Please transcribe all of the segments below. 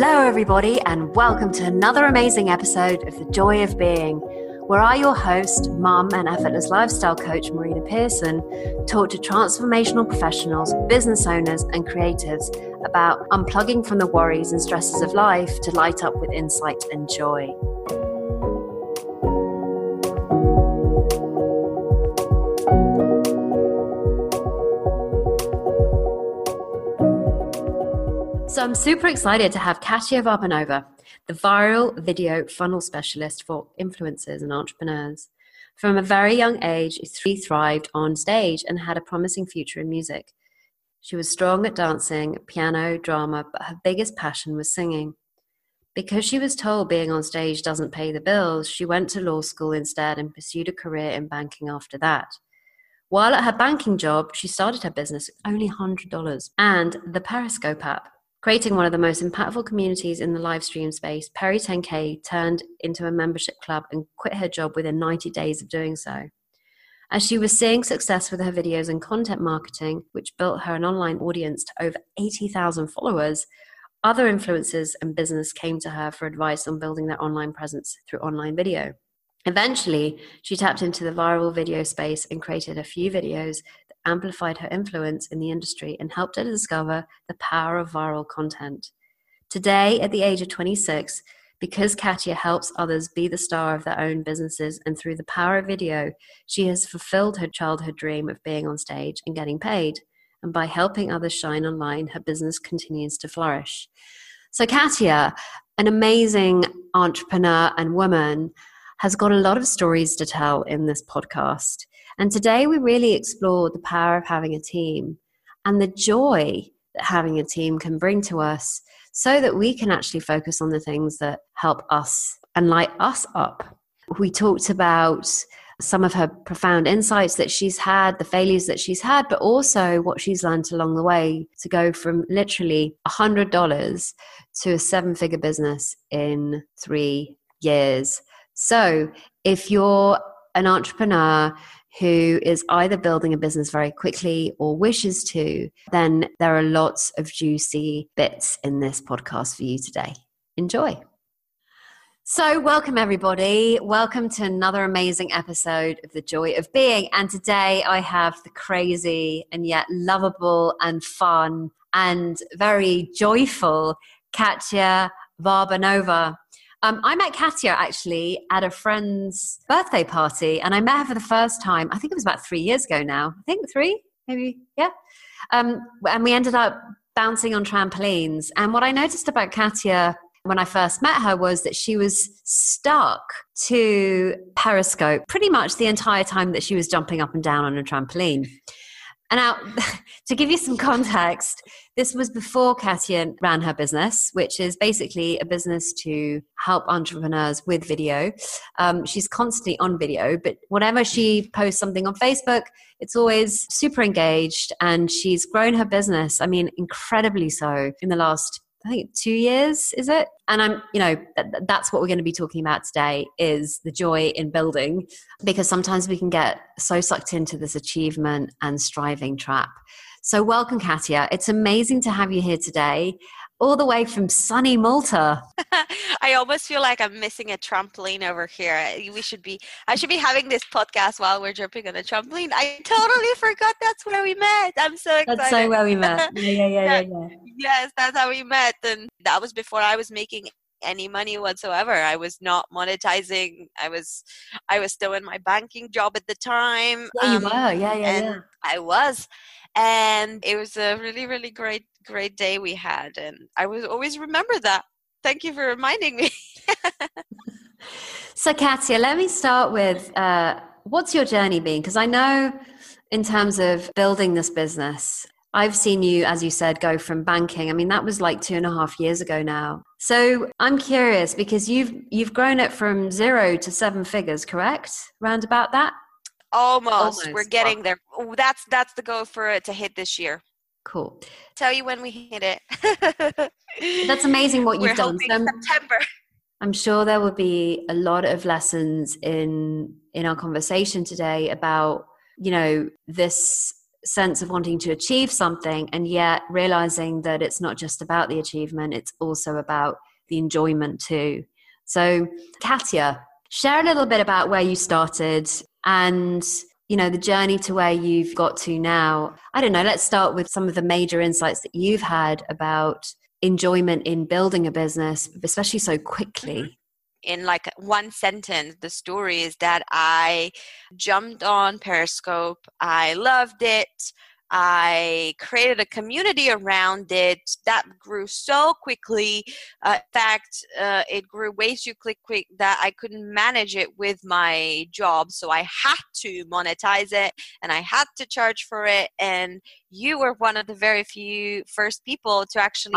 Hello, everybody, and welcome to another amazing episode of The Joy of Being, where I, your host, mum, and effortless lifestyle coach Marina Pearson, talk to transformational professionals, business owners, and creatives about unplugging from the worries and stresses of life to light up with insight and joy. So I'm super excited to have Katya Varbanova, the viral video funnel specialist for influencers and entrepreneurs. From a very young age, she thrived on stage and had a promising future in music. She was strong at dancing, piano, drama, but her biggest passion was singing. Because she was told being on stage doesn't pay the bills, she went to law school instead and pursued a career in banking after that. While at her banking job, she started her business with only $100 and the Periscope app. Creating one of the most impactful communities in the live stream space, Perry 10K turned into a membership club and quit her job within 90 days of doing so. As she was seeing success with her videos and content marketing, which built her an online audience to over 80,000 followers, other influencers and business came to her for advice on building their online presence through online video. Eventually, she tapped into the viral video space and created a few videos amplified her influence in the industry and helped her to discover the power of viral content. Today, at the age of 26, because Katya helps others be the star of their own businesses and through the power of video, she has fulfilled her childhood dream of being on stage and getting paid. And by helping others shine online, her business continues to flourish. So, Katya, an amazing entrepreneur and woman, has got a lot of stories to tell in this podcast. And today we really explore the power of having a team and the joy that having a team can bring to us so that we can actually focus on the things that help us and light us up. We talked about some of her profound insights that she's had, the failures that she's had, but also what she's learned along the way to go from literally $100 to a seven figure business in three years. So if you're an entrepreneur who is either building a business very quickly or wishes to, then there are lots of juicy bits in this podcast for you today. Enjoy. So, welcome everybody. Welcome to another amazing episode of The Joy of Being. And today I have the crazy and yet lovable and fun and very joyful Katya Varbanova. Um, I met Katya actually at a friend's birthday party, and I met her for the first time. I think it was about three years ago now. I think three, maybe, yeah. Um, and we ended up bouncing on trampolines. And what I noticed about Katya when I first met her was that she was stuck to Periscope pretty much the entire time that she was jumping up and down on a trampoline. And now, to give you some context, this was before Katya ran her business, which is basically a business to help entrepreneurs with video. Um, she's constantly on video, but whenever she posts something on Facebook, it's always super engaged and she's grown her business, I mean, incredibly so in the last I think two years, is it? And I'm, you know, that's what we're going to be talking about today is the joy in building, because sometimes we can get so sucked into this achievement and striving trap. So, welcome, Katya. It's amazing to have you here today all the way from sunny Malta. I almost feel like I'm missing a trampoline over here. We should be I should be having this podcast while we're jumping on a trampoline. I totally forgot that's where we met. I'm so excited. That's so where we met. Yeah, yeah, yeah, yeah, yeah. Yes, that's how we met. And that was before I was making any money whatsoever. I was not monetizing. I was I was still in my banking job at the time. Yeah, um, you were. Yeah, yeah, yeah. I was and it was a really really great great day we had and i will always remember that thank you for reminding me so katya let me start with uh, what's your journey been because i know in terms of building this business I've seen you, as you said, go from banking. I mean, that was like two and a half years ago now. So I'm curious because you've you've grown it from zero to seven figures, correct? Round about that. Oh Almost. Almost. We're getting there. That's that's the goal for it to hit this year. Cool. Tell you when we hit it. that's amazing what you've We're done. So September. I'm sure there will be a lot of lessons in in our conversation today about you know this sense of wanting to achieve something and yet realizing that it's not just about the achievement, it's also about the enjoyment too. So, Katya, share a little bit about where you started and you know the journey to where you've got to now. I don't know let's start with some of the major insights that you've had about enjoyment in building a business especially so quickly. Mm-hmm. In like one sentence the story is that i jumped on periscope. I loved it I created a community around it that grew so quickly. Uh, in fact, uh, it grew way too quick, quick that I couldn't manage it with my job. So I had to monetize it and I had to charge for it. And you were one of the very few first people to actually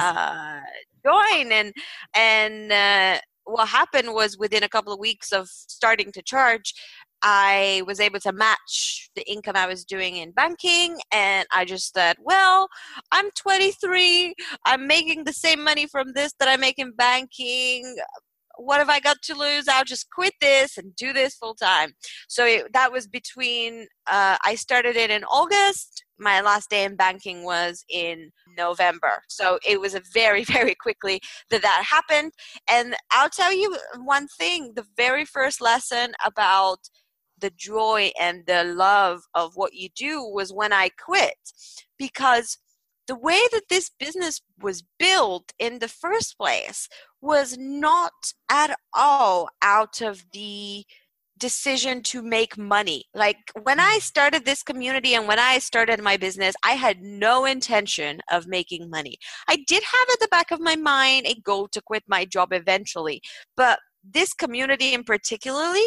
uh, join. And and uh, what happened was within a couple of weeks of starting to charge, I was able to match the income I was doing in banking. And I just said, well, I'm 23. I'm making the same money from this that I make in banking. What have I got to lose? I'll just quit this and do this full time. So it, that was between, uh, I started it in August. My last day in banking was in November. So it was very, very quickly that that happened. And I'll tell you one thing the very first lesson about the joy and the love of what you do was when I quit because the way that this business was built in the first place was not at all out of the decision to make money. Like when I mm. started this community and when I started my business, I had no intention of making money. I did have at the back of my mind a goal to quit my job eventually, but this community in particularly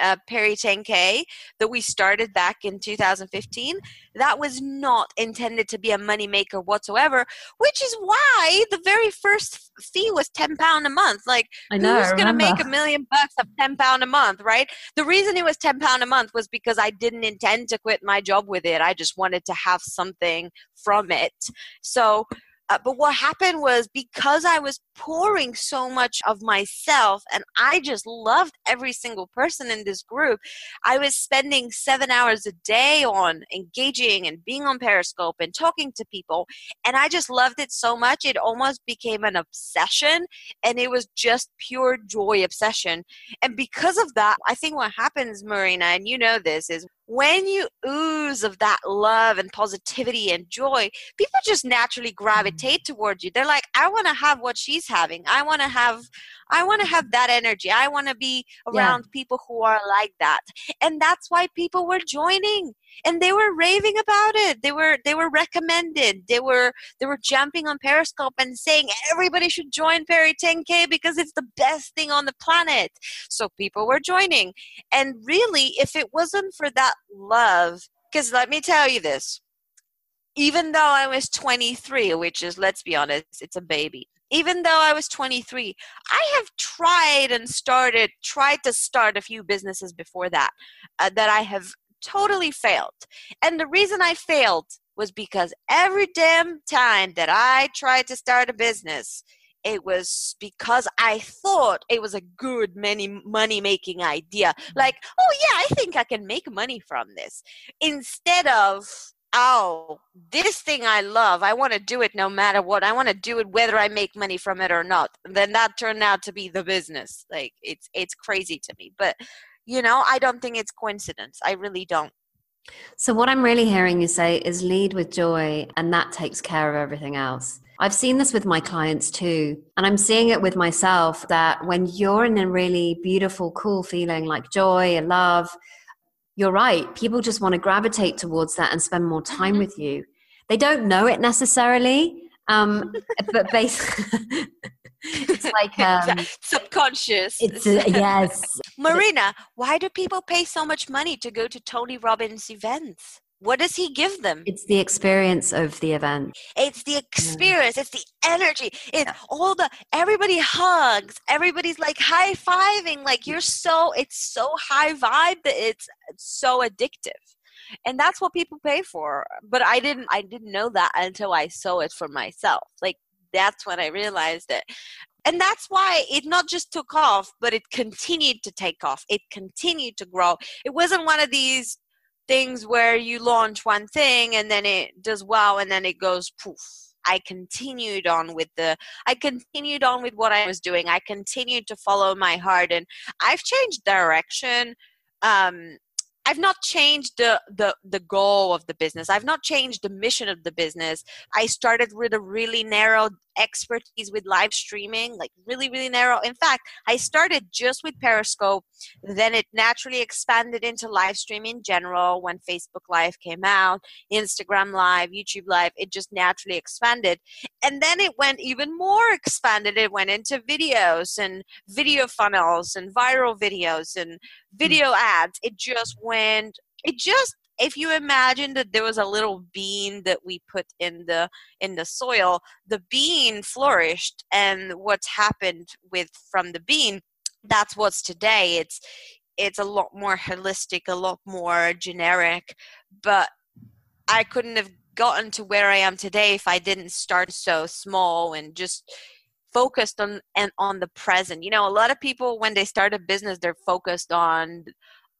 uh, Perry 10K that we started back in 2015, that was not intended to be a money maker whatsoever, which is why the very first fee was 10 pound a month. Like, I know, who's going to make a million bucks of 10 pound a month, right? The reason it was 10 pound a month was because I didn't intend to quit my job with it. I just wanted to have something from it. So uh, but what happened was because I was pouring so much of myself and I just loved every single person in this group, I was spending seven hours a day on engaging and being on Periscope and talking to people. And I just loved it so much, it almost became an obsession. And it was just pure joy obsession. And because of that, I think what happens, Marina, and you know this, is when you ooze of that love and positivity and joy, people just naturally gravitate mm-hmm. towards you. They're like, I want to have what she's having. I want to have I want to have that energy. I want to be around yeah. people who are like that. And that's why people were joining and they were raving about it. They were they were recommended. They were they were jumping on Periscope and saying everybody should join Perry 10K because it's the best thing on the planet. So people were joining. And really if it wasn't for that love because let me tell you this even though I was 23, which is, let's be honest, it's a baby, even though I was 23, I have tried and started, tried to start a few businesses before that, uh, that I have totally failed. And the reason I failed was because every damn time that I tried to start a business, it was because I thought it was a good money money making idea. Like, oh yeah, I think I can make money from this. Instead of oh, this thing I love, I want to do it no matter what. I want to do it whether I make money from it or not. Then that turned out to be the business. Like it's it's crazy to me. But you know, I don't think it's coincidence. I really don't. So what I'm really hearing you say is lead with joy and that takes care of everything else. I've seen this with my clients too. And I'm seeing it with myself that when you're in a really beautiful, cool feeling like joy and love, you're right. People just want to gravitate towards that and spend more time mm-hmm. with you. They don't know it necessarily, um, but basically, it's like um, subconscious. It's uh, yes, Marina. Why do people pay so much money to go to Tony Robbins events? What does he give them? It's the experience of the event. It's the experience. Yeah. It's the energy. It's yeah. all the everybody hugs. Everybody's like high fiving. Like you're so. It's so high vibe that it's so addictive, and that's what people pay for. But I didn't. I didn't know that until I saw it for myself. Like that's when I realized it. And that's why it not just took off, but it continued to take off. It continued to grow. It wasn't one of these things where you launch one thing and then it does well and then it goes poof I continued on with the I continued on with what I was doing. I continued to follow my heart and I've changed direction um I've not changed the, the the goal of the business. I've not changed the mission of the business. I started with a really narrow expertise with live streaming, like really, really narrow. In fact, I started just with Periscope, then it naturally expanded into live streaming in general when Facebook Live came out, Instagram Live, YouTube Live, it just naturally expanded. And then it went even more expanded. It went into videos and video funnels and viral videos and video ads. It just went it just if you imagine that there was a little bean that we put in the in the soil the bean flourished and what's happened with from the bean that's what's today it's it's a lot more holistic a lot more generic but i couldn't have gotten to where i am today if i didn't start so small and just focused on and on the present you know a lot of people when they start a business they're focused on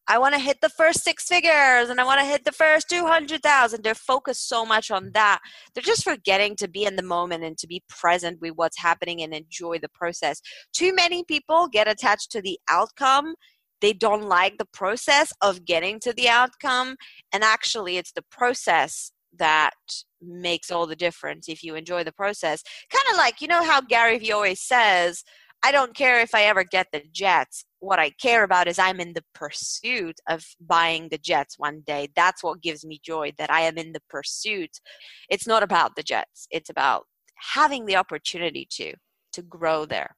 I want to hit the first six figures and I want to hit the first 200,000. They're focused so much on that. They're just forgetting to be in the moment and to be present with what's happening and enjoy the process. Too many people get attached to the outcome. They don't like the process of getting to the outcome. And actually, it's the process that makes all the difference if you enjoy the process. Kind of like, you know, how Gary Vee always says, I don't care if I ever get the jets. What I care about is I'm in the pursuit of buying the jets one day. That's what gives me joy that I am in the pursuit. It's not about the jets. It's about having the opportunity to to grow there.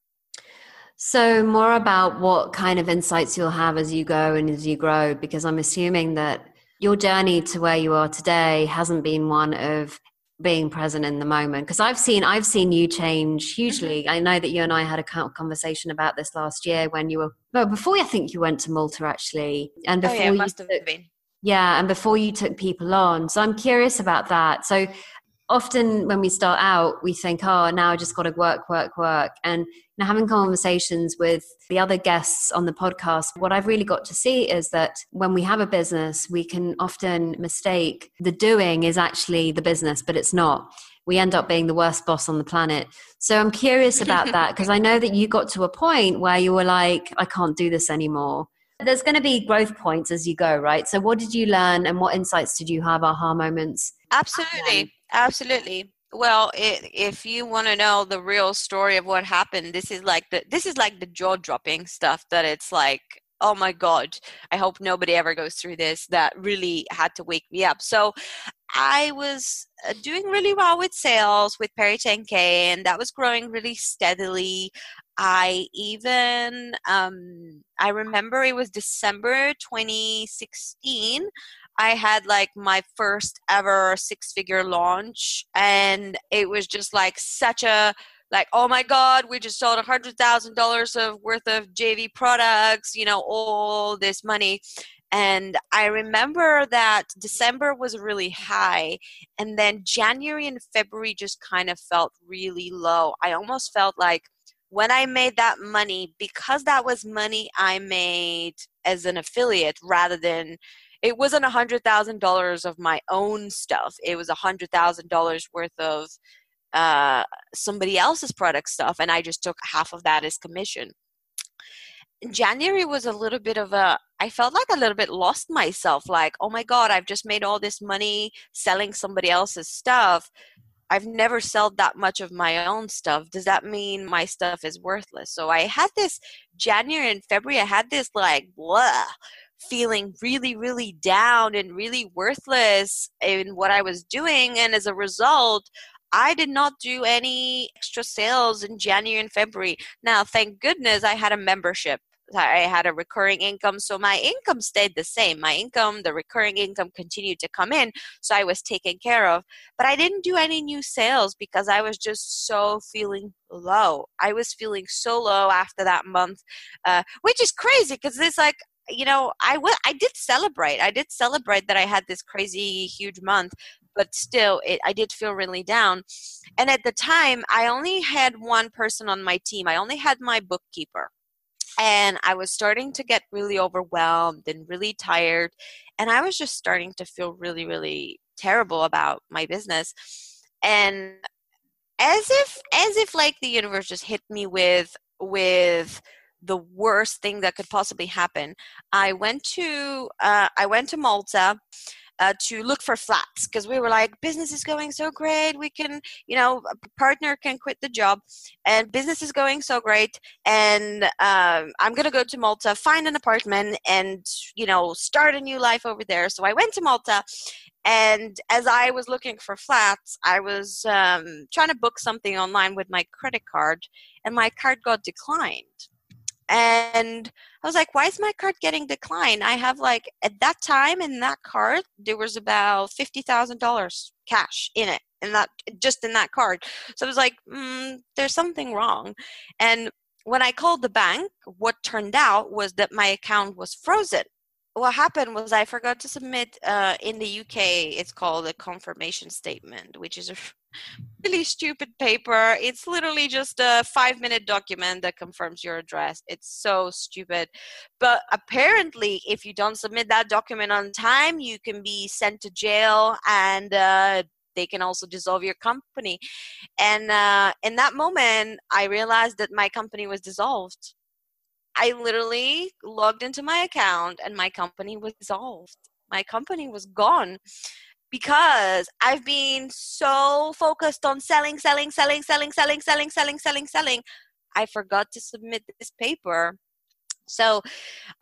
So more about what kind of insights you'll have as you go and as you grow because I'm assuming that your journey to where you are today hasn't been one of being present in the moment. Because i've seen i've seen you change hugely. Mm-hmm. i know that you and i had a conversation about this last year when you were well before i think you went to malta actually and before oh, yeah, you took, yeah and before you took people on. So i'm curious about that. So often when we start out, we think, oh, now I just got to work, work, work. And know, having conversations with the other guests on the podcast, what I've really got to see is that when we have a business, we can often mistake the doing is actually the business, but it's not. We end up being the worst boss on the planet. So I'm curious about that because I know that you got to a point where you were like, I can't do this anymore. There's going to be growth points as you go, right? So, what did you learn and what insights did you have, aha moments? Absolutely. Absolutely. Well, it, if you want to know the real story of what happened, this is like the this is like the jaw dropping stuff that it's like, oh my god, I hope nobody ever goes through this. That really had to wake me up. So, I was uh, doing really well with sales with Perry 10K, and that was growing really steadily. I even um, I remember it was December 2016. I had like my first ever six figure launch, and it was just like such a like oh my god we just sold a hundred thousand dollars of worth of jv products you know all this money. And i remember that december was really high and then january and february just kind of felt really low. I almost felt like when i made that money because that was money i made as an affiliate rather than it wasn't a hundred thousand dollars of my own stuff it was a hundred thousand dollars worth of uh, somebody else's product stuff and i just took half of that as commission january was a little bit of a i felt like a little bit lost myself like oh my god i've just made all this money selling somebody else's stuff I've never sold that much of my own stuff. Does that mean my stuff is worthless? So I had this January and February, I had this like blah feeling really, really down and really worthless in what I was doing. And as a result, I did not do any extra sales in January and February. Now, thank goodness I had a membership. I had a recurring income, so my income stayed the same. My income, the recurring income continued to come in, so I was taken care of. But I didn't do any new sales because I was just so feeling low. I was feeling so low after that month, uh, which is crazy because it's like you know, I I did celebrate. I did celebrate that I had this crazy huge month, but still, it, I did feel really down. And at the time, I only had one person on my team. I only had my bookkeeper. And I was starting to get really overwhelmed and really tired. and I was just starting to feel really, really terrible about my business. And as if as if like the universe just hit me with with the worst thing that could possibly happen. I went to uh, I went to Malta uh, to look for flats because we were like business is going so great. We can you know partner can quit the job. And business is going so great and um, i'm to go to malta find an apartment and you know start a new life over there. So i went to malta and as i was looking for flats i was um, trying to book something online with my credit card and my card got declined and I was like, why is my card getting declined? I have like at that time in that card there was about fifty thousand dollars cash in it, and that just in that card. So I was like, mm, there's something wrong. And when I called the bank, what turned out was that my account was frozen what happened was I forgot to submit uh, in the UK. It's called a confirmation statement, which is a really stupid paper. It's literally just a five minute document that confirms your address. It's so stupid. But apparently, if you don't submit that document on time, you can be sent to jail and uh, they can also dissolve your company. And uh, in that moment, I realized that my company was dissolved. I literally logged into my account and my company was dissolved. My company was gone because I've been so focused on selling, selling, selling, selling, selling, selling, selling, selling, selling. I forgot to submit this paper. So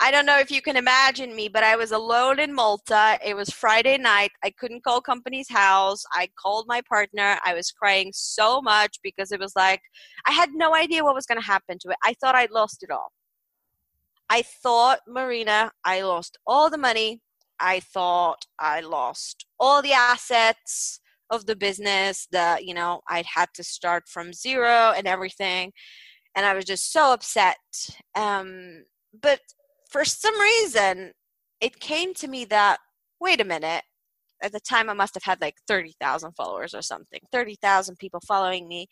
I don't know if you can imagine me, but I was alone in Malta. It was Friday night. I couldn't call Companies House. I called my partner. I was crying so much because it was like I had no idea what was going to happen to it. I thought I'd lost it all. I thought, Marina, I lost all the money. I thought I lost all the assets of the business that, you know, I'd had to start from zero and everything. And I was just so upset. Um, but for some reason, it came to me that, wait a minute, at the time I must have had like 30,000 followers or something, 30,000 people following me.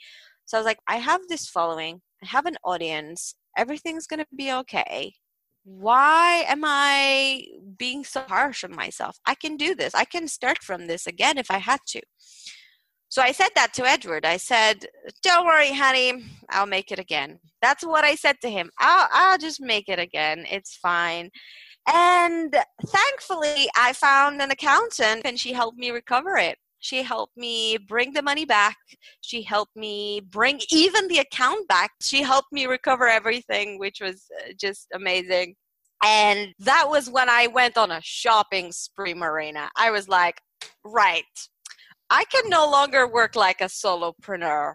So I was like, I have this following, I have an audience, everything's going to be okay why am I being so harsh on myself? I can do this. I can start from this again if I had to. So I said that to Edward. I said, Don't worry, honey, I'll make it again. That's what I said to him. I'll, I'll just make it again. It's fine. And thankfully, I found an accountant and she helped me recover it. She helped me bring the money back. She helped me bring even the account back. She helped me recover everything, which was uh, just amazing. And that was when I went on a shopping spree, Marina. I was like, right, I can no longer work like a solopreneur.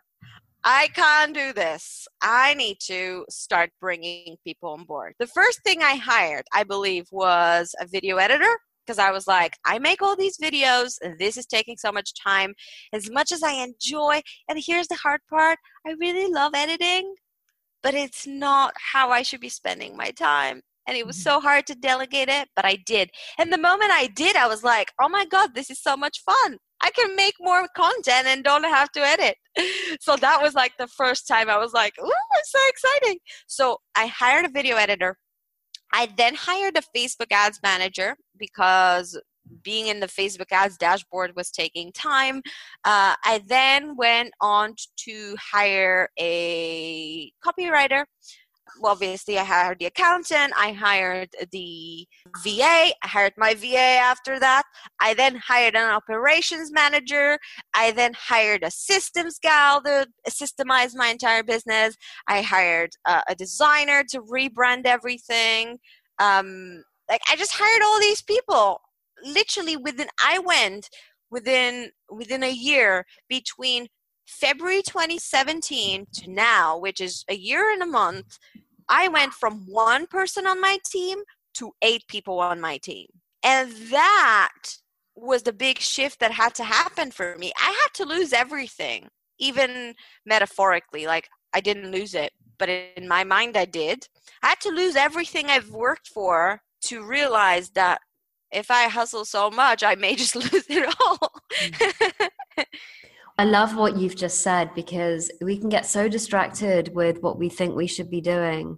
I can't do this. I need to start bringing people on board. The first thing I hired, I believe, was a video editor because I was like, I make all these videos, and this is taking so much time. As much as I enjoy, and here's the hard part I really love editing, but it's not how I should be spending my time. And it was mm-hmm. so hard to delegate it, but I did. And the moment I did, I was like, oh my God, this is so much fun. I can make more content and don't have to edit. So that was like the first time I was like, ooh, it's so exciting. So I hired a video editor I then hired a Facebook ads manager because being in the Facebook ads dashboard was taking time. Uh, I then went on to hire a copywriter obviously I hired the accountant, I hired the VA, I hired my VA after that. I then hired an operations manager. I then hired a systems gal to systemize my entire business. I hired uh, a designer to rebrand everything. Um, like I just hired all these people. Literally within I went within within a year between February 2017 to now, which is a year and a month, I went from one person on my team to eight people on my team. And that was the big shift that had to happen for me. I had to lose everything, even metaphorically. Like, I didn't lose it, but in my mind, I did. I had to lose everything I've worked for to realize that if I hustle so much, I may just lose it all. Hmm. I love what you've just said because we can get so distracted with what we think we should be doing.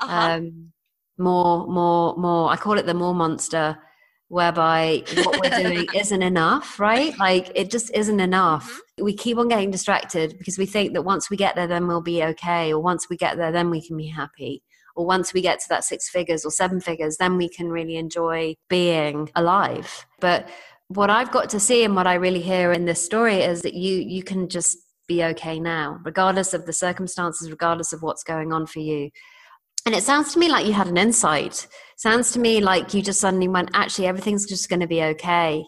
Uh-huh. Um, more, more, more. I call it the more monster, whereby what we're doing isn't enough, right? Like it just isn't enough. Mm-hmm. We keep on getting distracted because we think that once we get there, then we'll be okay, or once we get there, then we can be happy. Or once we get to that six figures or seven figures, then we can really enjoy being alive. But what I've got to see and what I really hear in this story is that you you can just be okay now, regardless of the circumstances, regardless of what's going on for you. And it sounds to me like you had an insight. Sounds to me like you just suddenly went, actually, everything's just going to be okay.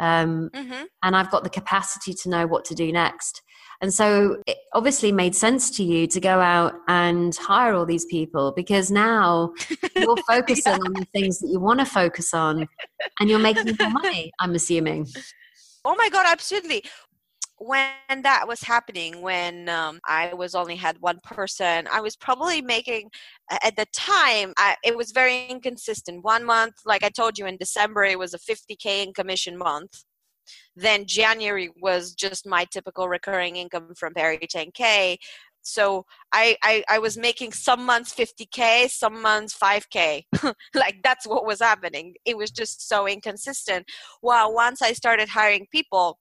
Um, mm-hmm. And I've got the capacity to know what to do next. And so it obviously made sense to you to go out and hire all these people because now you're focusing yeah. on the things that you want to focus on and you're making more money, I'm assuming. Oh my God, absolutely when that was happening when um, i was only had one person i was probably making at the time I, it was very inconsistent one month like i told you in december it was a 50k in commission month then january was just my typical recurring income from perry 10k so I, I, I was making some months 50k some months 5k like that's what was happening. It was just so inconsistent. Well once i started hiring people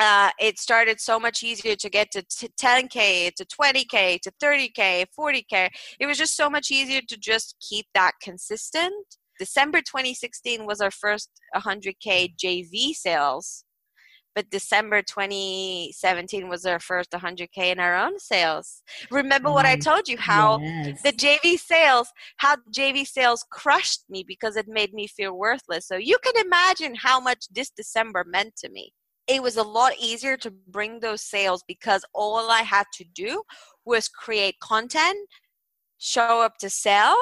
uh, it started so much easier to get to 10k to 20k to 30k 40k it was just so much easier to just keep that consistent december 2016 was our first 100k jv sales but december 2017 was our first 100k in our own sales. Remember what i mm-hmm. told you how yes. the jv sales how jv sales crushed me because it made me feel worthless. So you can imagine how much this december meant to me. It was a lot easier to bring those sales because all I had to do was create content, show up to sell,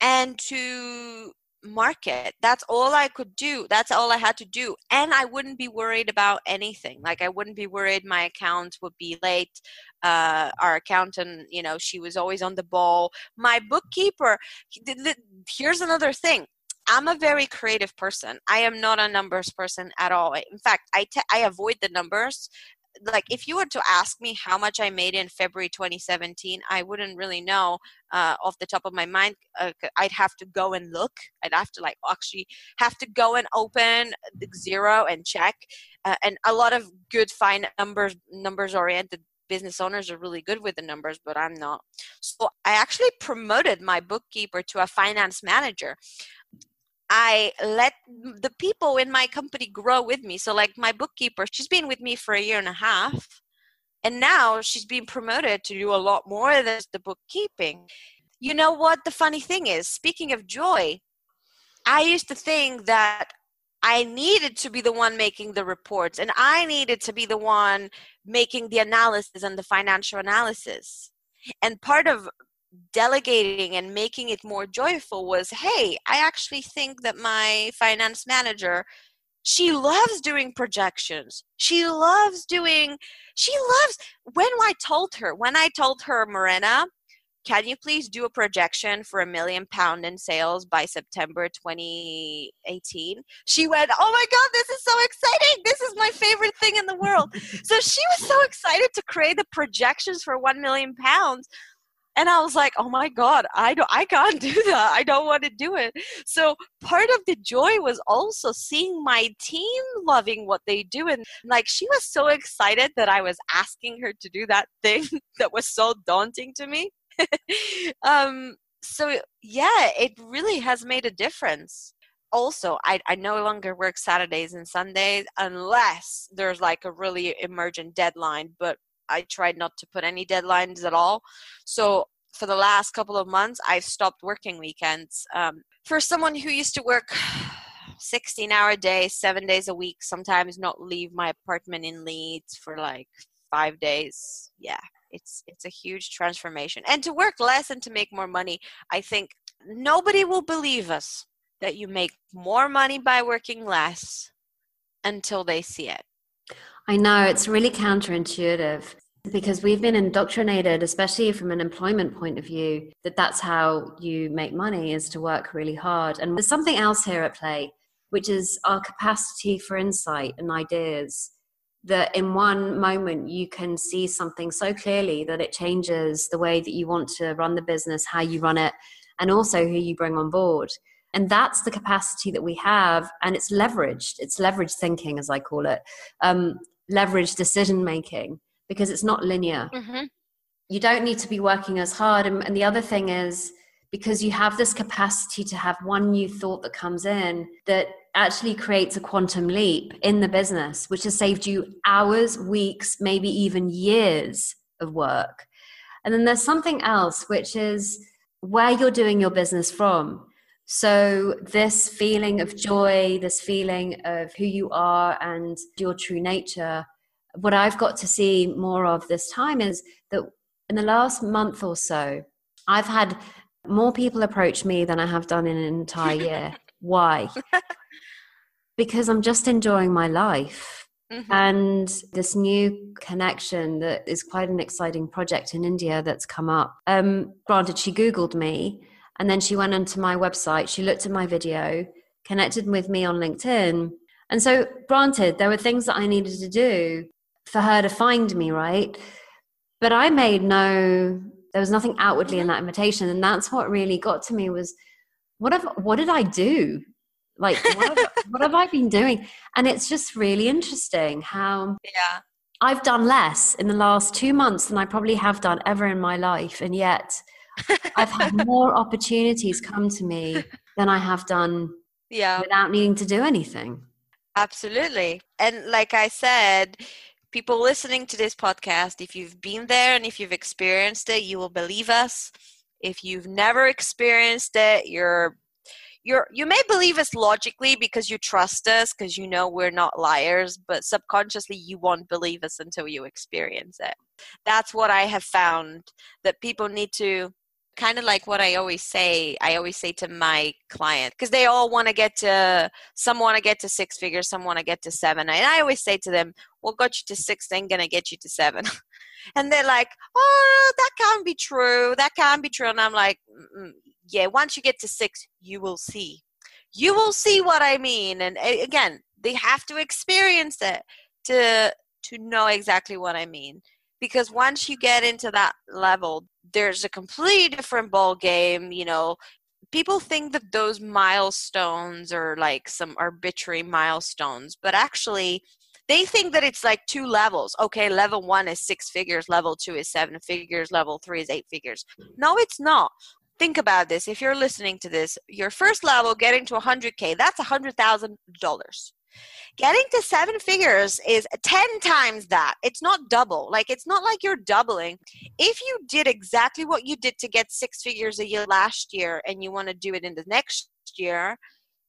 and to market. That's all I could do. That's all I had to do. And I wouldn't be worried about anything. Like I wouldn't be worried my account would be late. Uh, our accountant, you know, she was always on the ball. My bookkeeper, here's another thing. I'm a very creative person. I am not a numbers person at all. In fact, I, te- I avoid the numbers. Like, if you were to ask me how much I made in February 2017, I wouldn't really know uh, off the top of my mind. Uh, I'd have to go and look. I'd have to, like, actually have to go and open the Xero and check. Uh, and a lot of good, fine numbers, numbers oriented business owners are really good with the numbers, but I'm not. So I actually promoted my bookkeeper to a finance manager. I let the people in my company grow with me. So, like my bookkeeper, she's been with me for a year and a half. And now she's being promoted to do a lot more than the bookkeeping. You know what the funny thing is? Speaking of joy, I used to think that I needed to be the one making the reports and I needed to be the one making the analysis and the financial analysis. And part of delegating and making it more joyful was hey i actually think that my finance manager she loves doing projections. She loves doing she loves when i told her when i told her morena can you please do a projection for a million pound in sales by september 2018 she went oh my god this is so exciting. This is my favorite thing in the world. So she was so excited to create the projections for 1 million pounds and i was like oh my god i don't i can't do that. I don't want to do it. So part of the joy was also seeing my team loving what they do and like she was so excited that i was asking her to do that thing that was so daunting to me. Um so yeah it really has made a difference. Also I, I no longer work saturdays and sundays unless there's like a really emergent deadline but I tried not to put any deadlines at all. So for the last couple of months, I've stopped working weekends. Um, for someone who used to work 16 hour days, seven days a week, sometimes not leave my apartment in Leeds for like five days. Yeah, it's it's a huge transformation. And to work less and to make more money, I think nobody will believe us that you make more money by working less until they see it. I know it's really counterintuitive because we've been indoctrinated, especially from an employment point of view, that that's how you make money is to work really hard. And there's something else here at play, which is our capacity for insight and ideas. That in one moment you can see something so clearly that it changes the way that you want to run the business, how you run it, and also who you bring on board. And that's the capacity that we have and it's leveraged. It's leveraged thinking as i call it. Um, leveraged decision making because it's not linear. Mm-hmm. you don't need to be working as hard. And, and the other thing is because you have this capacity to have one new thought that comes in that actually creates a quantum leap in the business which has saved you hours weeks maybe even years of work. And then there's something else which is where you're doing your business from so, this feeling of joy, this feeling of who you are and your true nature, what I've got to see more of this time is that in the last month or so, I've had more people approach me than I have done in an entire year. Why? because I'm just enjoying my life. Mm-hmm. And this new connection that is quite an exciting project in India that's come up. Um, granted, she Googled me and then she went onto my website, she looked at my video, connected with me on LinkedIn. And so, granted, there were things that I needed to do for her to find me, right? But I made no, there was nothing outwardly in that invitation. And that's what really got to me was what have, what did I do? Like, what have, what have I been doing? And it's just really interesting how yeah. I've done less in the last two months than I probably have done ever in my life. And yet, I've had more opportunities come to me than I have done yeah. without needing to do anything. Absolutely. And like I said, people listening to this podcast, if you've been there and if you've experienced it, you will believe us. If you've never experienced it, you're you're you may believe us logically because you trust us because you know we're not liars but subconsciously you won't believe us until you experience it that's what i have found that people need to kind of like what I always say. I always say to my client because they all want to get to some want to get to six figures, some want to get to seven, and I always say to them, "What got you to six ain't gonna get you to seven. and they're like, "Oh, that can't be true. That can't be true." And I'm like, mm, mm, "Yeah, once you get to six, you will see. You will see what I mean." And again, they have to experience it to to know exactly what I mean because once you get into that level there's a completely different ball game you know. People think that those milestones are like some arbitrary milestones but actually they think that it's like two levels. Okay level one is six figures level two is seven figures level three is eight figures. No it's not. Think about this. If you're listening to this your first level getting to 100k that's a $100000 Getting to seven figures is 10 times that. It's not double. Like, it's not like you're doubling. If you did exactly what you did to get six figures a year last year and you want to do it in the next year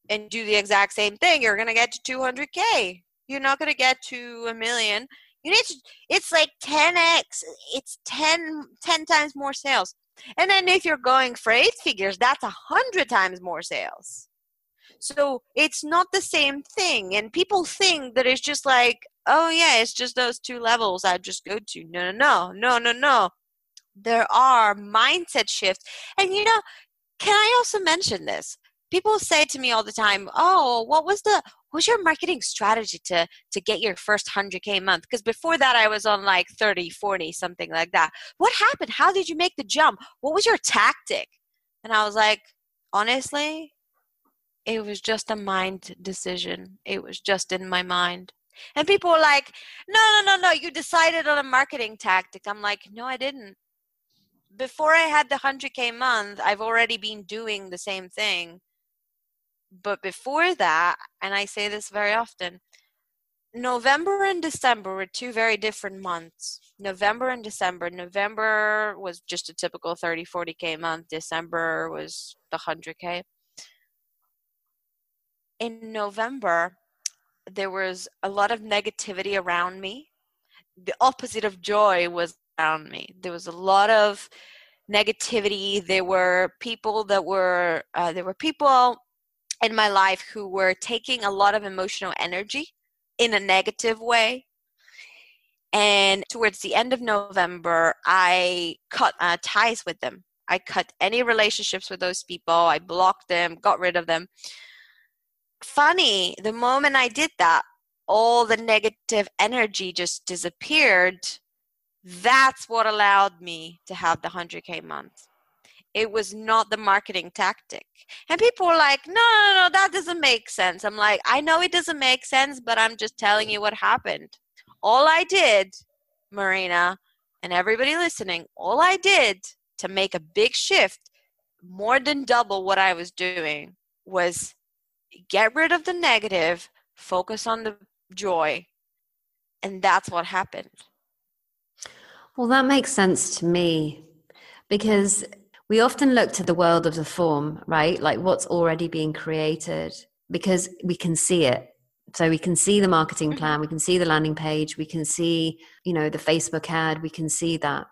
and do the exact same thing, you're going to get to 200K. You're not going to get to a million. You need to, it's like 10x, it's 10, 10 times more sales. And then if you're going for eight figures, that's a hundred times more sales. So it's not the same thing. And people think that it's just like, oh, yeah, it's just those two levels I just go to. No, no, no, no, no, no. There are mindset shifts. And you know, can I also mention this? People say to me all the time, "Oh, what was the was your marketing strategy to to get your first 100k a month?" Because before that I was on like 30, 40, something like that. What happened? How did you make the jump? What was your tactic? And I was like, honestly, it was just a mind decision. It was just in my mind. And people were like, no, no, no, no, you decided on a marketing tactic. I'm like, no, I didn't. Before I had the 100K month, I've already been doing the same thing. But before that, and I say this very often, November and December were two very different months. November and December. November was just a typical 30, 40K month. December was the 100K in November, there was a lot of negativity around me. The opposite of joy was around me. There was a lot of negativity. There were people that were uh, there were people in my life who were taking a lot of emotional energy in a negative way. And towards the end of November, I cut uh, ties with them. I cut any relationships with those people. I blocked them, got rid of them funny, the moment I did that, all the negative energy just disappeared. That's what allowed me to have the 100K month. it was not the marketing tactic. And people were like, no, no, no, that doesn't make sense. I'm like, I know it doesn't make sense, but I'm just telling you what happened. All I did, Marina, and everybody listening, all I did to make a big shift, more than double what I was doing, was get rid of the negative, focus on the joy. And that's what happened. Well, that makes sense to me because we often look to the world of the form, right? Like what's already being created because we can see it. So we can see the marketing mm-hmm. plan, we can see the landing page, we can see, you know, the Facebook ad, we can see that.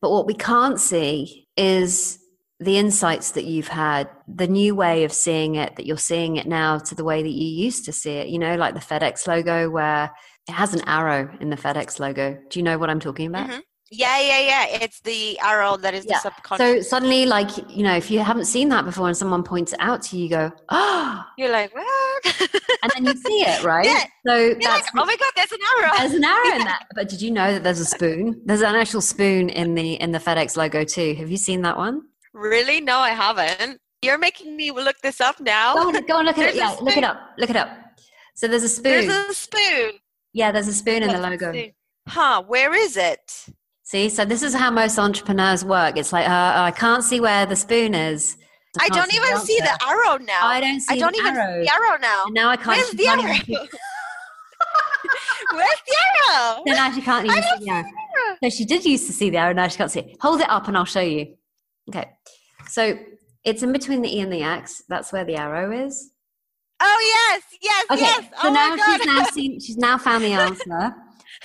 But what we can't see is the insights that you've had, the new way of seeing it, that you're seeing it now to the way that you used to see it, you know, like the FedEx logo where it has an arrow in the FedEx logo. Do you know what I'm talking about? Mm-hmm. Yeah, yeah, yeah. It's the arrow that is yeah. the subconscious. So suddenly, like, you know, if you haven't seen that before and someone points it out to you, you go, oh. You're like, what? and then you see it, right? Yeah. So You're that's. Like, oh my God, there's an arrow. There's an arrow in that. But did you know that there's a spoon? There's an actual spoon in the in the FedEx logo too. Have you seen that one? Really? No, I haven't. You're making me look this up now. Go on, go on look at it. Yeah, look it up. Look it up. So there's a spoon. There's a spoon. Yeah, there's a spoon in the logo. Huh? Where is it? See, so this is how most entrepreneurs work. It's like, uh, I can't see where the spoon is. I, I don't even see the arrow now. I don't see. I don't even arrow. see the arrow now. And now I can't. Where's the arrow? Where's the arrow? So now she can't even see the arrow. So she did used to see the arrow. Now she can't see it. Hold it up, and I'll show you. Okay, so it's in between the e and the x. That's where the arrow is. Oh yes, yes, okay. yes. So oh now she's now seen. She's now found the answer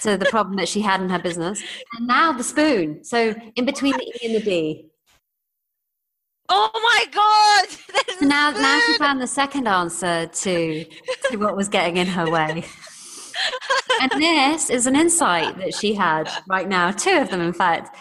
to the problem that she had in her business. And now the spoon. So in between the E and the D. Oh my God! So now, now she found the second answer to, to what was getting in her way. And this is an insight that she had right now, two of them, in fact.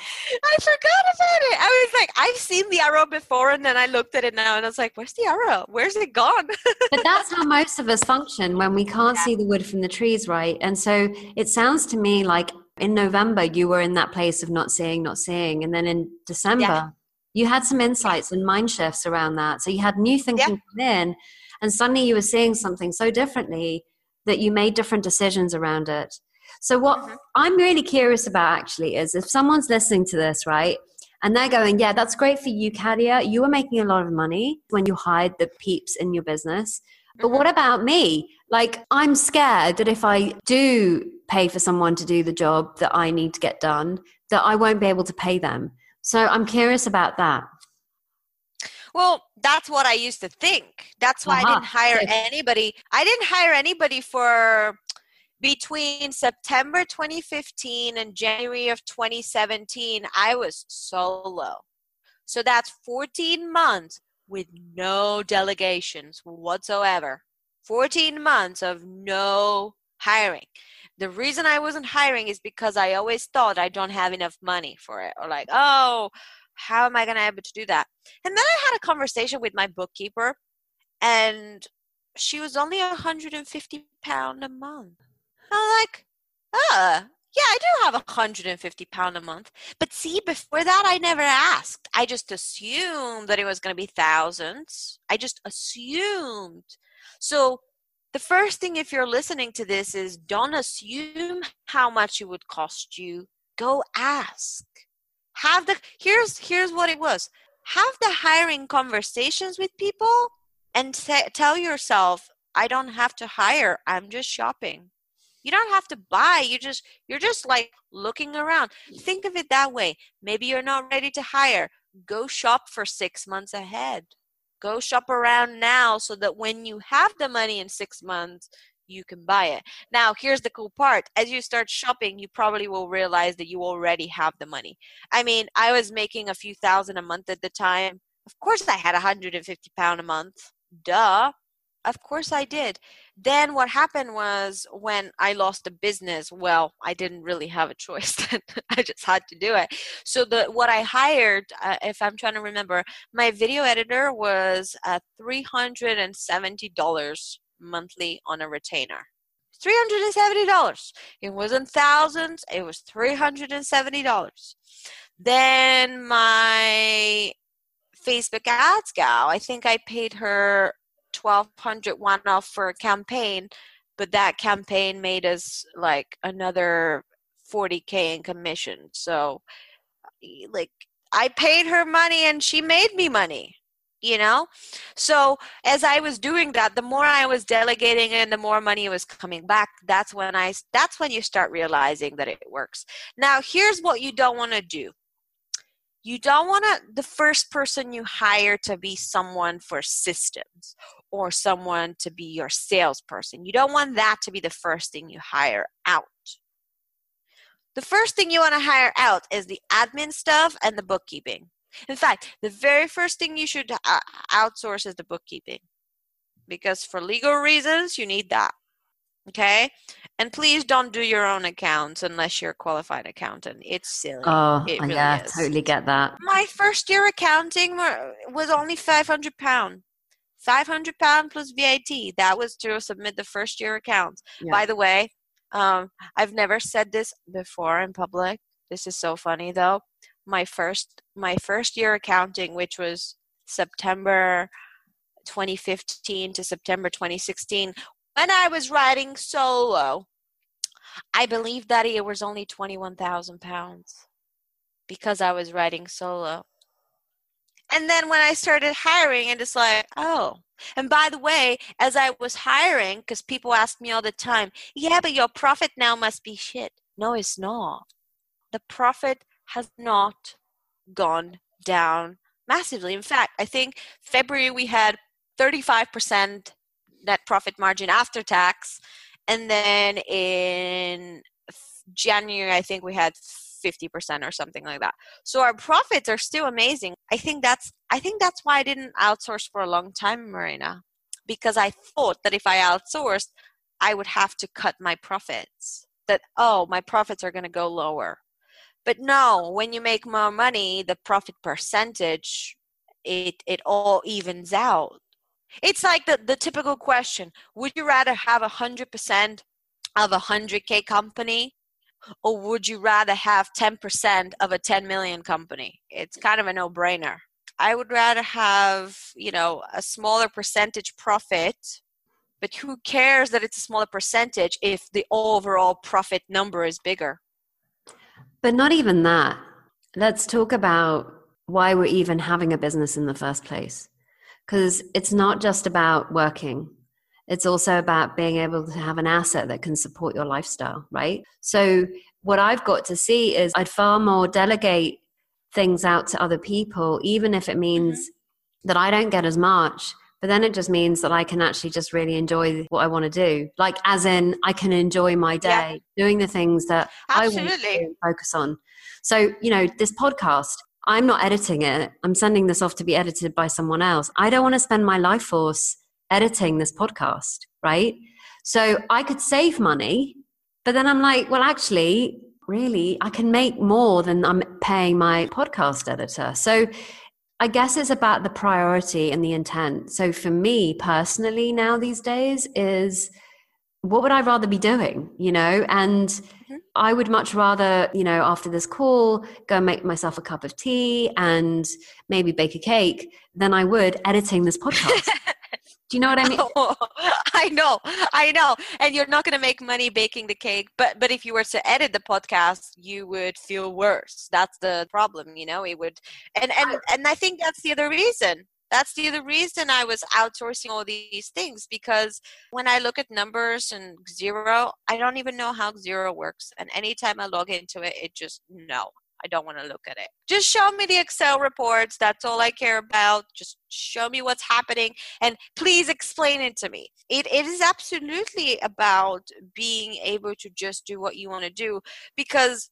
I forgot about it. I was like, I've seen the arrow before, and then I looked at it now and I was like, where's the arrow? Where's it gone? but that's how most of us function when we can't yeah. see the wood from the trees, right? And so it sounds to me like in November, you were in that place of not seeing, not seeing. And then in December, yeah. you had some insights and mind shifts around that. So you had new thinking yeah. in, and suddenly you were seeing something so differently that you made different decisions around it. So, what mm-hmm. I'm really curious about actually is if someone's listening to this, right, and they're going, Yeah, that's great for you, Katya. You were making a lot of money when you hired the peeps in your business. But what mm-hmm. about me? Like, I'm scared that if I do pay for someone to do the job that I need to get done, that I won't be able to pay them. So, I'm curious about that. Well, that's what I used to think. That's why uh-huh. I didn't hire anybody. I didn't hire anybody for between September 2015 and January of 2017. I was solo. So that's 14 months with no delegations whatsoever. 14 months of no hiring. The reason I wasn't hiring is because I always thought I don't have enough money for it, or like, oh, how am I going to able to do that? And then I had a conversation with my bookkeeper, and she was only 150 pound a month. I'm like, uh, yeah, I do have 150 pound a month. But see, before that, I never asked. I just assumed that it was going to be thousands. I just assumed. So the first thing, if you're listening to this, is don't assume how much it would cost you. Go ask have the here's here's what it was. Have the hiring conversations with people and say, tell yourself i don't have to hire i'm just shopping. You don't have to buy you just you're just like looking around. Think of it that way. Maybe you're not ready to hire. Go shop for 6 months ahead. Go shop around now so that when you have the money in 6 months you can buy it. Now, here's the cool part. As you start shopping, you probably will realize that you already have the money. I mean, I was making a few thousand a month at the time. Of course, I had 150 pound a month. Duh. Of course I did. Then what happened was when I lost the business, well, I didn't really have a choice. I just had to do it. So the what I hired, uh, if I'm trying to remember, my video editor was uh, $370 monthly on a retainer. $370. It wasn't thousands, it was $370. Then my Facebook ads gal. I think I paid her 1200 one off for a campaign, but that campaign made us like another 40k in commission. So like I paid her money and she made me money you know? So as i was doing that the more i was delegating and the more money was coming back that's when i that's when you start realizing that it works. Now here's what you don't want to do. You don't want to the first person you hire to be someone for systems or someone to be your salesperson you don't want that to be the first thing you hire out. The first thing you want to hire out is the admin stuff and the bookkeeping in fact, the very first thing you should uh, outsource is the bookkeeping because for legal reasons, you need that. Okay? And please don't do your own accounts unless you're a qualified accountant. It's silly. Oh, it really yeah, is. totally get that. My first year accounting was only 500 pounds. 500 pound plus VAT. That was to submit the first year accounts. Yeah. By the way, um, I've never said this before in public. This is so funny though my first my first year accounting, which was September 2015 to September 2016, when I was writing solo, I believe that it was only 21,000 pounds because I was writing solo. And then when I started hiring, and it's like, oh. And by the way, as I was hiring, because people ask me all the time, yeah, but your profit now must be shit. No, it's not. The profit has not gone down massively. In fact, I think February we had 35% net profit margin after tax, and then in January I think we had 50% or something like that. So our profits are still amazing. I think that's I think that's why I didn't outsource for a long time, Marina, because I thought that if I outsourced, I would have to cut my profits. That oh, my profits are going to go lower. But no, when you make more money, the profit percentage it it all evens out. It's like the, the typical question Would you rather have a 100% of a 100K company or would you rather have 10% of a 10 million company? It's kind of a no brainer. I would rather have, you know, a smaller percentage profit, but who cares that it's a smaller percentage if the overall profit number is bigger? But not even that. Let's talk about why we're even having a business in the first place. Because it's not just about working, it's also about being able to have an asset that can support your lifestyle, right? So, what I've got to see is I'd far more delegate things out to other people, even if it means mm-hmm. that I don't get as much but then it just means that I can actually just really enjoy what I want to do. Like, as in, I can enjoy my day yeah. doing the things that Absolutely. I want to focus on. So, you know, this podcast, I'm not editing it. I'm sending this off to be edited by someone else. I don't want to spend my life force editing this podcast, right? So I could save money, but then I'm like, well, actually, really, I can make more than I'm paying my podcast editor. So I guess it's about the priority and the intent. So for me personally now these days is what would I rather be doing, you know? And mm-hmm. I would much rather, you know, after this call, go make myself a cup of tea and maybe bake a cake than I would editing this podcast. Do you know what I mean? Oh, I know, I know. And you're not going to make money baking the cake, but but if you were to edit the podcast, you would feel worse. That's the problem, you know. It would, and and and I think that's the other reason. That's the other reason I was outsourcing all these things because when I look at numbers and Xero, I don't even know how Xero works. And anytime I log into it, it just no. I don't want to look at it. Just show me the Excel reports. That's all I care about. Just show me what's happening and please explain it to me. It, it is absolutely about being able to just do what you want to do because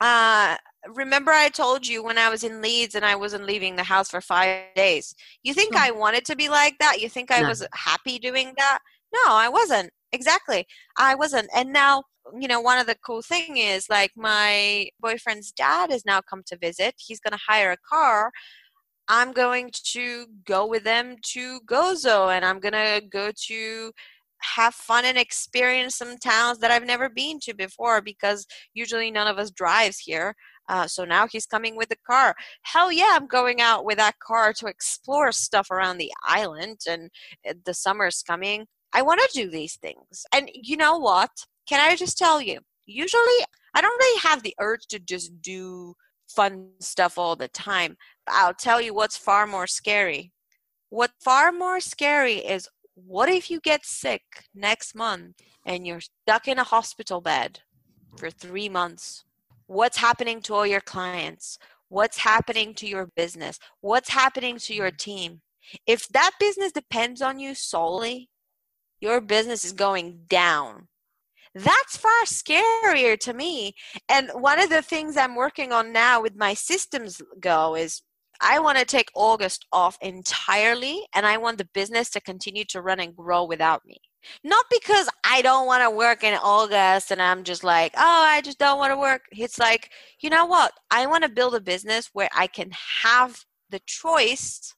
uh, remember I told you when I was in Leeds and I wasn't leaving the house for five days. You think I wanted to be like that? You think I was happy doing that? No, I wasn't. Exactly. I wasn't. And now you know, one of the cool thing is like my boyfriend's dad has now come to visit. He's going to hire a car. I'm going to go with them to Gozo and I'm going to go to have fun and experience some towns that I've never been to before because usually none of us drives here. Uh, so now he's coming with the car. Hell yeah, I'm going out with that car to explore stuff around the island, and uh, the summer's coming. I want to do these things. And you know what? Can I just tell you? Usually, I don't really have the urge to just do fun stuff all the time. But I'll tell you what's far more scary. What far more scary is what if you get sick next month and you're stuck in a hospital bed for three months? What's happening to all your clients? What's happening to your business? What's happening to your team? If that business depends on you solely, your business is going down. That's far scarier to me. And one of the things I'm working on now with my systems go is I want to take August off entirely and I want the business to continue to run and grow without me. Not because I don't want to work in August and I'm just like, oh, I just don't want to work. It's like, you know what? I want to build a business where I can have the choice,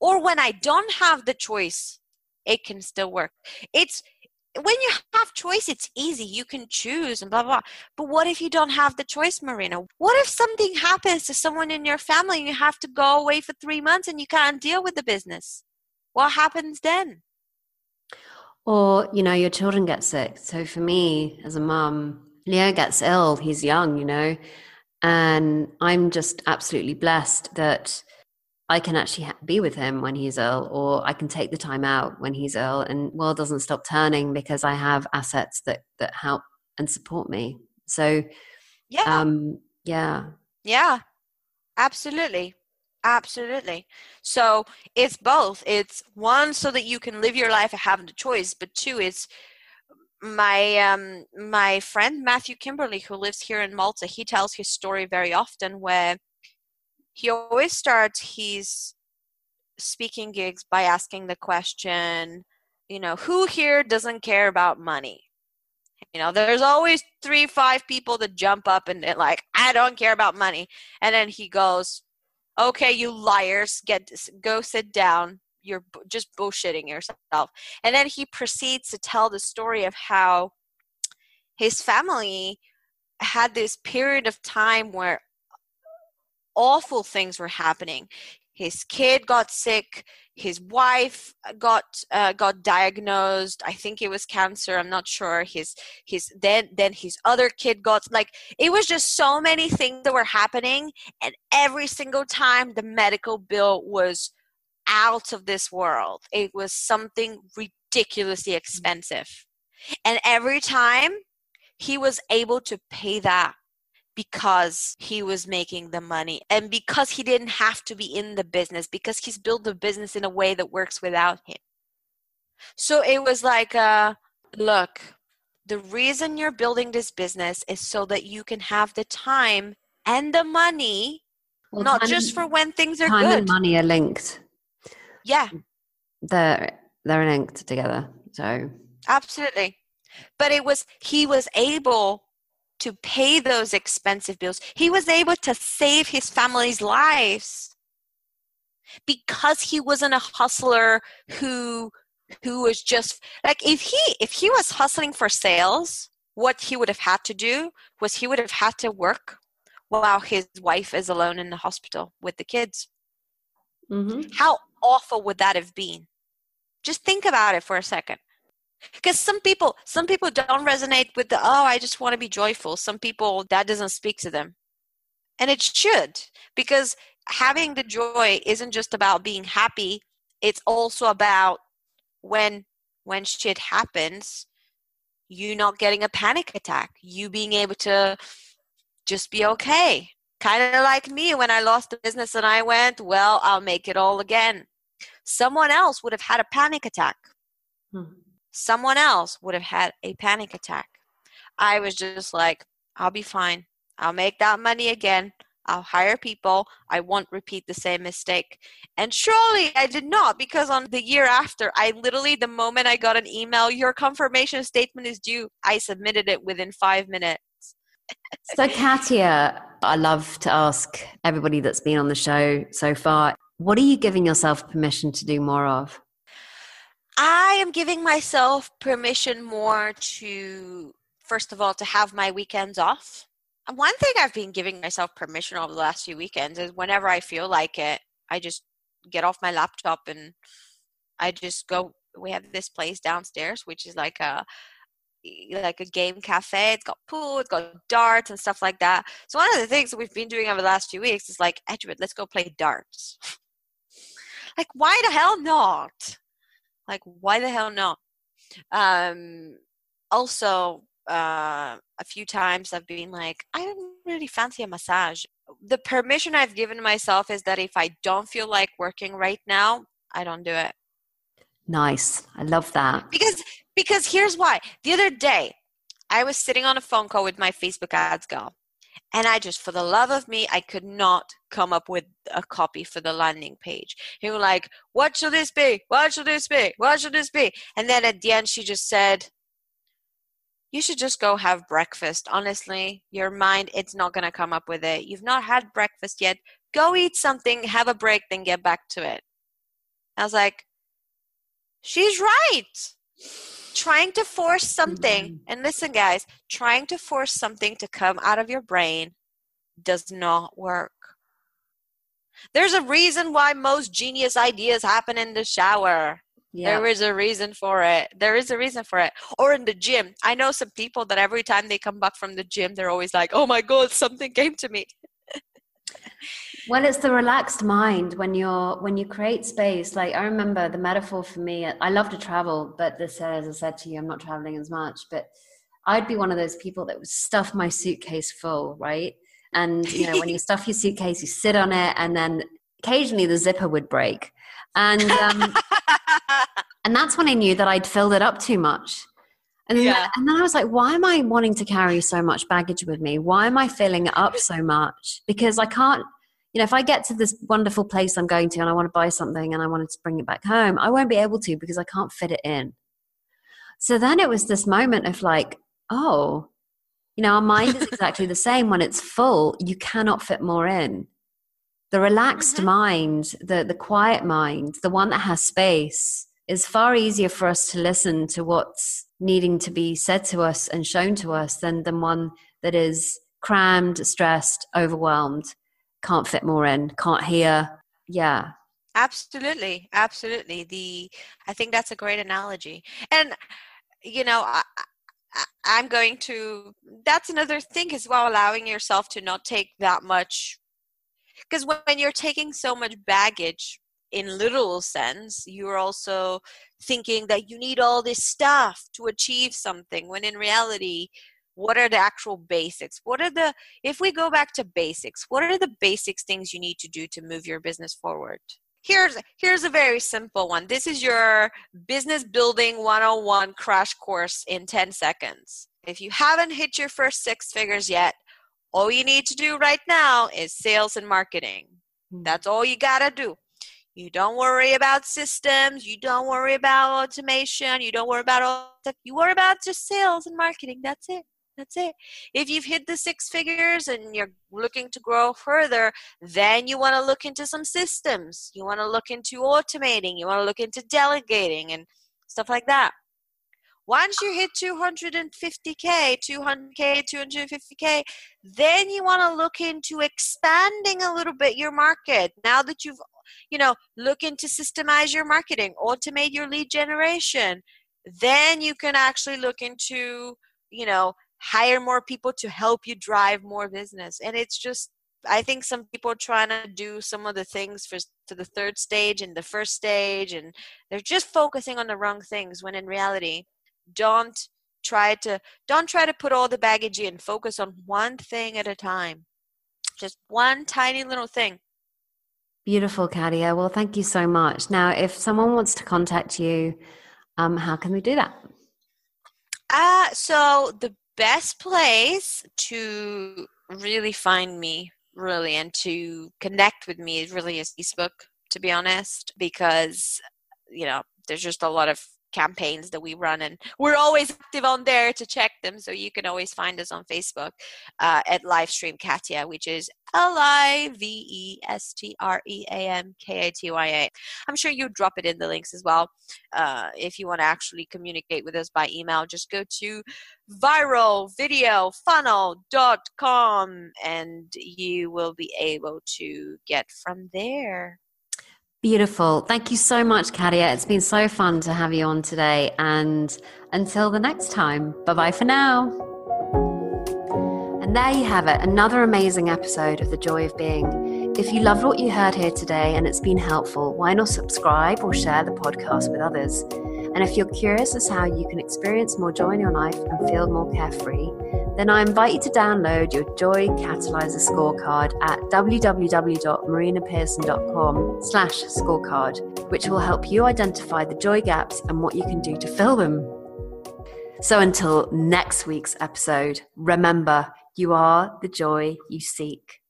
or when I don't have the choice, it can still work. It's when you have choice, it's easy. You can choose and blah, blah. But what if you don't have the choice, Marina? What if something happens to someone in your family and you have to go away for three months and you can't deal with the business? What happens then? Or, you know, your children get sick. So for me as a mum, Leo gets ill. He's young, you know, and I'm just absolutely blessed that I can actually be with him when he's ill, or I can take the time out when he's ill, and world doesn't stop turning because I have assets that that help and support me. So, yeah, um, yeah, yeah, absolutely, absolutely. So it's both. It's one so that you can live your life and having the choice, but two, it's my um my friend Matthew Kimberley, who lives here in Malta. He tells his story very often where he always starts his speaking gigs by asking the question, you know, who here doesn't care about money? You know, there's always three, five people that jump up and like, I don't care about money. And then he goes, okay, you liars, get go sit down. You're just bullshitting yourself. And then he proceeds to tell the story of how his family had this period of time where awful things were happening. His kid got sick. His wife got uh, got diagnosed. I think it was cancer. I'm not sure. His his then then his other kid got like it was just so many things that were happening, and every single time the medical bill was out of this world. It was something ridiculously expensive, and every time he was able to pay that because he was making the money and because he didn't have to be in the business because he's built the business in a way that works without him. So it was like uh, look the reason you're building this business is so that you can have the time and the money well, not just for when things are time good. and money are linked. Yeah. They're they're linked together so. Absolutely. But it was he was able to pay those expensive bills. He was able to save his family's lives because he wasn't a hustler who who was just like if he if he was hustling for sales, what he would have had to do was he would have had to work while his wife is alone in the hospital with the kids. Mm-hmm. How awful would that have been? Just think about it for a second because some people some people don't resonate with the oh i just want to be joyful. Some people that doesn't speak to them. And it should because having the joy isn't just about being happy it's also about when when shit happens you not getting a panic attack you being able to just be okay. Kind of like me when i lost the business and i went well i'll make it all again. Someone else would have had a panic attack. Hmm someone else would have had a panic attack. I was just like, I'll be fine. I'll make that money again. I'll hire people. I won't repeat the same mistake. And surely I did not because on the year after, I literally, the moment I got an email, your confirmation statement is due, I submitted it within five minutes. so, Katya, I love to ask everybody that's been on the show so far what are you giving yourself permission to do more of? I am giving myself permission more to, first of all, to have my weekends off. One thing I've been giving myself permission over the last few weekends is whenever I feel like it, I just get off my laptop and I just go. We have this place downstairs, which is like a like a game cafe. It's got pool, it's got darts and stuff like that. So one of the things that we've been doing over the last few weeks is like, Edward, let's go play darts. like, why the hell not? Like, why the hell not? Um, also, uh, a few times I've been like, I don't really fancy a massage. The permission I've given myself is that if I don't feel like working right now, I don't do it. Nice. I love that. Because because here's why. The other day, I was sitting on a phone call with my Facebook ads girl, and I just, for the love of me, I could not come up with a copy for the landing page. He was like, "What should this be? What should this be? What should this be?" And then at the end, she just said, "You should just go have breakfast. Honestly, your mind, it's not gonna come up with it. You've not had breakfast yet. Go eat something, have a break, then get back to it." I was like, "She's right." Trying to force something mm-hmm. and listen guys trying to force something to come out of your brain does not work. There's a reason why most genius ideas happen in the shower. Yeah. there is a reason for it. There is a reason for it. Or in the gym. I know some people that every time they come back from the gym they're always like oh my god something came to me well it's the relaxed mind when you're when you create space like i remember the metaphor for me i love to travel but this as i said to you i'm not traveling as much but i'd be one of those people that would stuff my suitcase full right and you know when you stuff your suitcase you sit on it and then occasionally the zipper would break and um, and that's when i knew that i'd filled it up too much and then, yeah. and then I was like, why am I wanting to carry so much baggage with me? Why am I filling up so much? Because I can't, you know, if I get to this wonderful place I'm going to and I want to buy something and I wanted to bring it back home, I won't be able to because I can't fit it in. So then it was this moment of like, oh, you know, our mind is exactly the same. When it's full, you cannot fit more in. The relaxed mm-hmm. mind, the, the quiet mind, the one that has space, is far easier for us to listen to what's needing to be said to us and shown to us than, than one that is crammed, stressed, overwhelmed can't fit more in, can't hear. Yeah. Absolutely. Absolutely. The I think that's a great analogy. And you know, I, I'm going to that's another thing as well allowing yourself to not take that much because when you're taking so much baggage in literal sense you're also thinking that you need all this stuff to achieve something when in reality what are the actual basics what are the if we go back to basics what are the basics things you need to do to move your business forward here's here's a very simple one this is your business building 101 crash course in 10 seconds if you haven't hit your first six figures yet all you need to do right now is sales and marketing hmm. that's all you got to do you don't worry about systems. You don't worry about automation. You don't worry about all stuff. You worry about just sales and marketing. That's it. That's it. If you've hit the six figures and you're looking to grow further, then you want to look into some systems. You want to look into automating. You want to look into delegating and stuff like that. Once you hit 250K, 200K, 250K, then you want to look into expanding a little bit your market. Now that you've, you know, look into systemize your marketing, automate your lead generation, then you can actually look into, you know, hire more people to help you drive more business. And it's just i think some people are trying to do some of the things for to the third stage and the first stage and they're just focusing on the wrong things when in reality don't try to don't try to put all the baggage in. Focus on one thing at a time. Just one tiny little thing. Beautiful katya. Well thank you so much. Now if someone wants to contact you um, how can we do that? Uh, so the best place to really find me really and to connect with me is really is facebook to be honest because you know there's just a lot of campaigns that we run and we're always active on there to check them so you can always find us on facebook uh, at livestream katya which is l-i-v-e-s-t-r-e-a-m-k-a-t-y-a i'm sure you drop it in the links as well uh, if you want to actually communicate with us by email just go to viralvideofunnel.com and you will be able to get from there Beautiful. Thank you so much, Katya. It's been so fun to have you on today. And until the next time, bye bye for now. And there you have it, another amazing episode of The Joy of Being. If you loved what you heard here today and it's been helpful, why not subscribe or share the podcast with others? And if you're curious as how you can experience more joy in your life and feel more carefree, then I invite you to download your Joy Catalyzer scorecard at www.marinapearson.com slash scorecard, which will help you identify the joy gaps and what you can do to fill them. So until next week's episode, remember, you are the joy you seek.